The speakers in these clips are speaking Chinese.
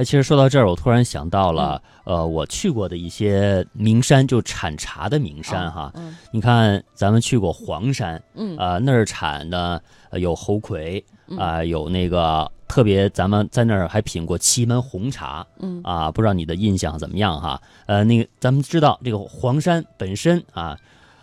哎，其实说到这儿，我突然想到了，呃，我去过的一些名山，就产茶的名山哈。嗯你看，咱们去过黄山，嗯啊、那儿产的呃有猴魁嗯啊、有那个特别，咱们在那儿还品过祁门红茶嗯啊，不知道你的印象怎么样哈？呃，那个咱们知道这个黄山本身啊。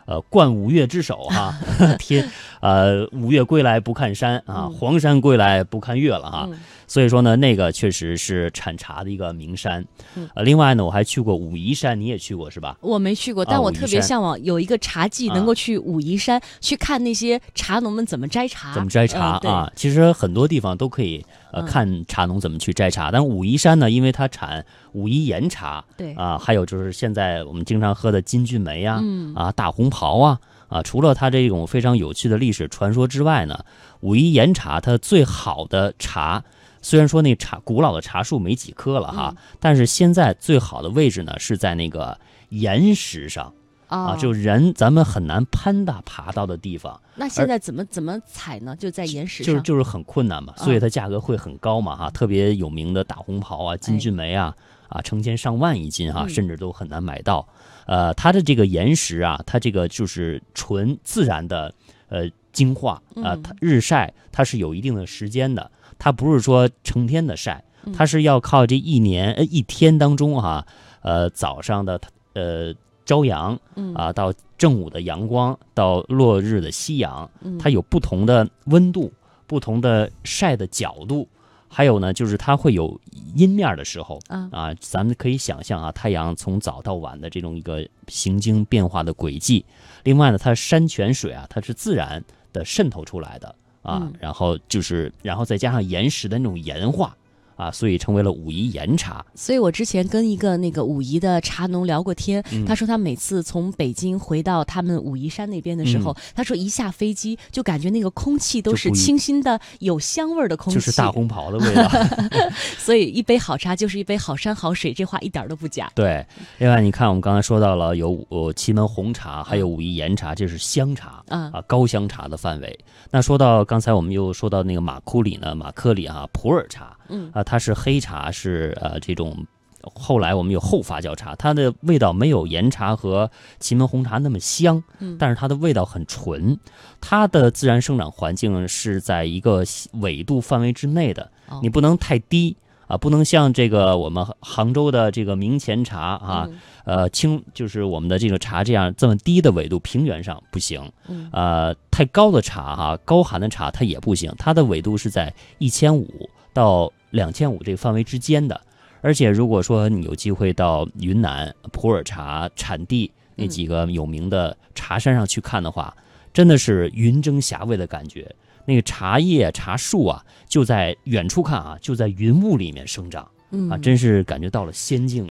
呃，冠五岳之首哈，天，呃，五岳归来不看山啊，嗯黄山归来不看岳了哈。嗯所以说呢，那个确实是产茶的一个名山。嗯呃，另外呢，我还去过武夷山，你也去过是吧？我没去过，啊但我特别向往有一个茶季，啊能够去武夷山去看那些茶农们怎么摘茶，怎么摘茶嗯啊？其实很多地方都可以呃嗯看茶农怎么去摘茶，但是武夷山呢，因为它产武夷岩茶对，啊，还有就是现在我们经常喝的金骏眉呀、嗯啊大红袍啊啊，除了它这种非常有趣的历史传说之外呢，武夷岩茶它最好的茶。虽然说那茶古老的茶树没几棵了哈，但是现在最好的位置呢是在那个岩石上啊，就人咱们很难攀搭爬到的地方，那现在怎么怎么采呢？就在岩石上，就是就是很困难嘛，啊。所以它价格会很高嘛哈。特别有名的大红袍啊、金骏眉啊啊，成千上万一斤哈，嗯。甚至都很难买到。呃，它的这个岩石啊，它这个就是纯自然的呃精化啊，嗯。它日晒它是有一定的时间的，它不是说成天的晒，嗯它是要靠这一年呃一天当中哈、呃早上的呃朝阳嗯啊，到正午的阳光，到落日的夕阳，嗯它有不同的温度、不同的晒的角度，还有呢，就是它会有阴面的时候啊啊。咱们可以想象啊，太阳从早到晚的这种一个行经变化的轨迹。另外呢，它山泉水啊，它是自然的渗透出来的啊，嗯。然后就是，然后再加上岩石的那种岩化啊，所以成为了武夷岩茶。所以我之前跟一个那个武夷的茶农聊过天，嗯他说他每次从北京回到他们武夷山那边的时候，他说一下飞机就感觉那个空气都是清新的、有香味儿的空气，就是大红袍的味道，所以一杯好茶就是一杯好山好水，这话一点儿都不假。对。另外，你看我们刚才说到了有呃祁门红茶，还有武夷岩茶，这是香茶。啊啊，高香茶的范围。那说到刚才我们又说到那个马库里呢，马科里啊，普洱茶，嗯啊，它是黑茶，是呃这种。后来我们有后发酵茶，它的味道没有岩茶和祁门红茶那么香，嗯但是它的味道很纯。它的自然生长环境是在一个纬度范围之内的，哦你不能太低啊，不能像这个我们杭州的这个明前茶啊，嗯呃，清就是我们的这个茶这样这么低的纬度，平原上不行。嗯呃，太高的茶哈、高寒的茶它也不行，它的纬度是在一千五到两千五这个范围之间的。而且如果说你有机会到云南普洱茶产地那几个有名的茶山上去看的话，真的是云蒸霞蔚的感觉。那个茶叶、茶树啊，就在远处看啊，就在云雾里面生长嗯啊，真是感觉到了仙境。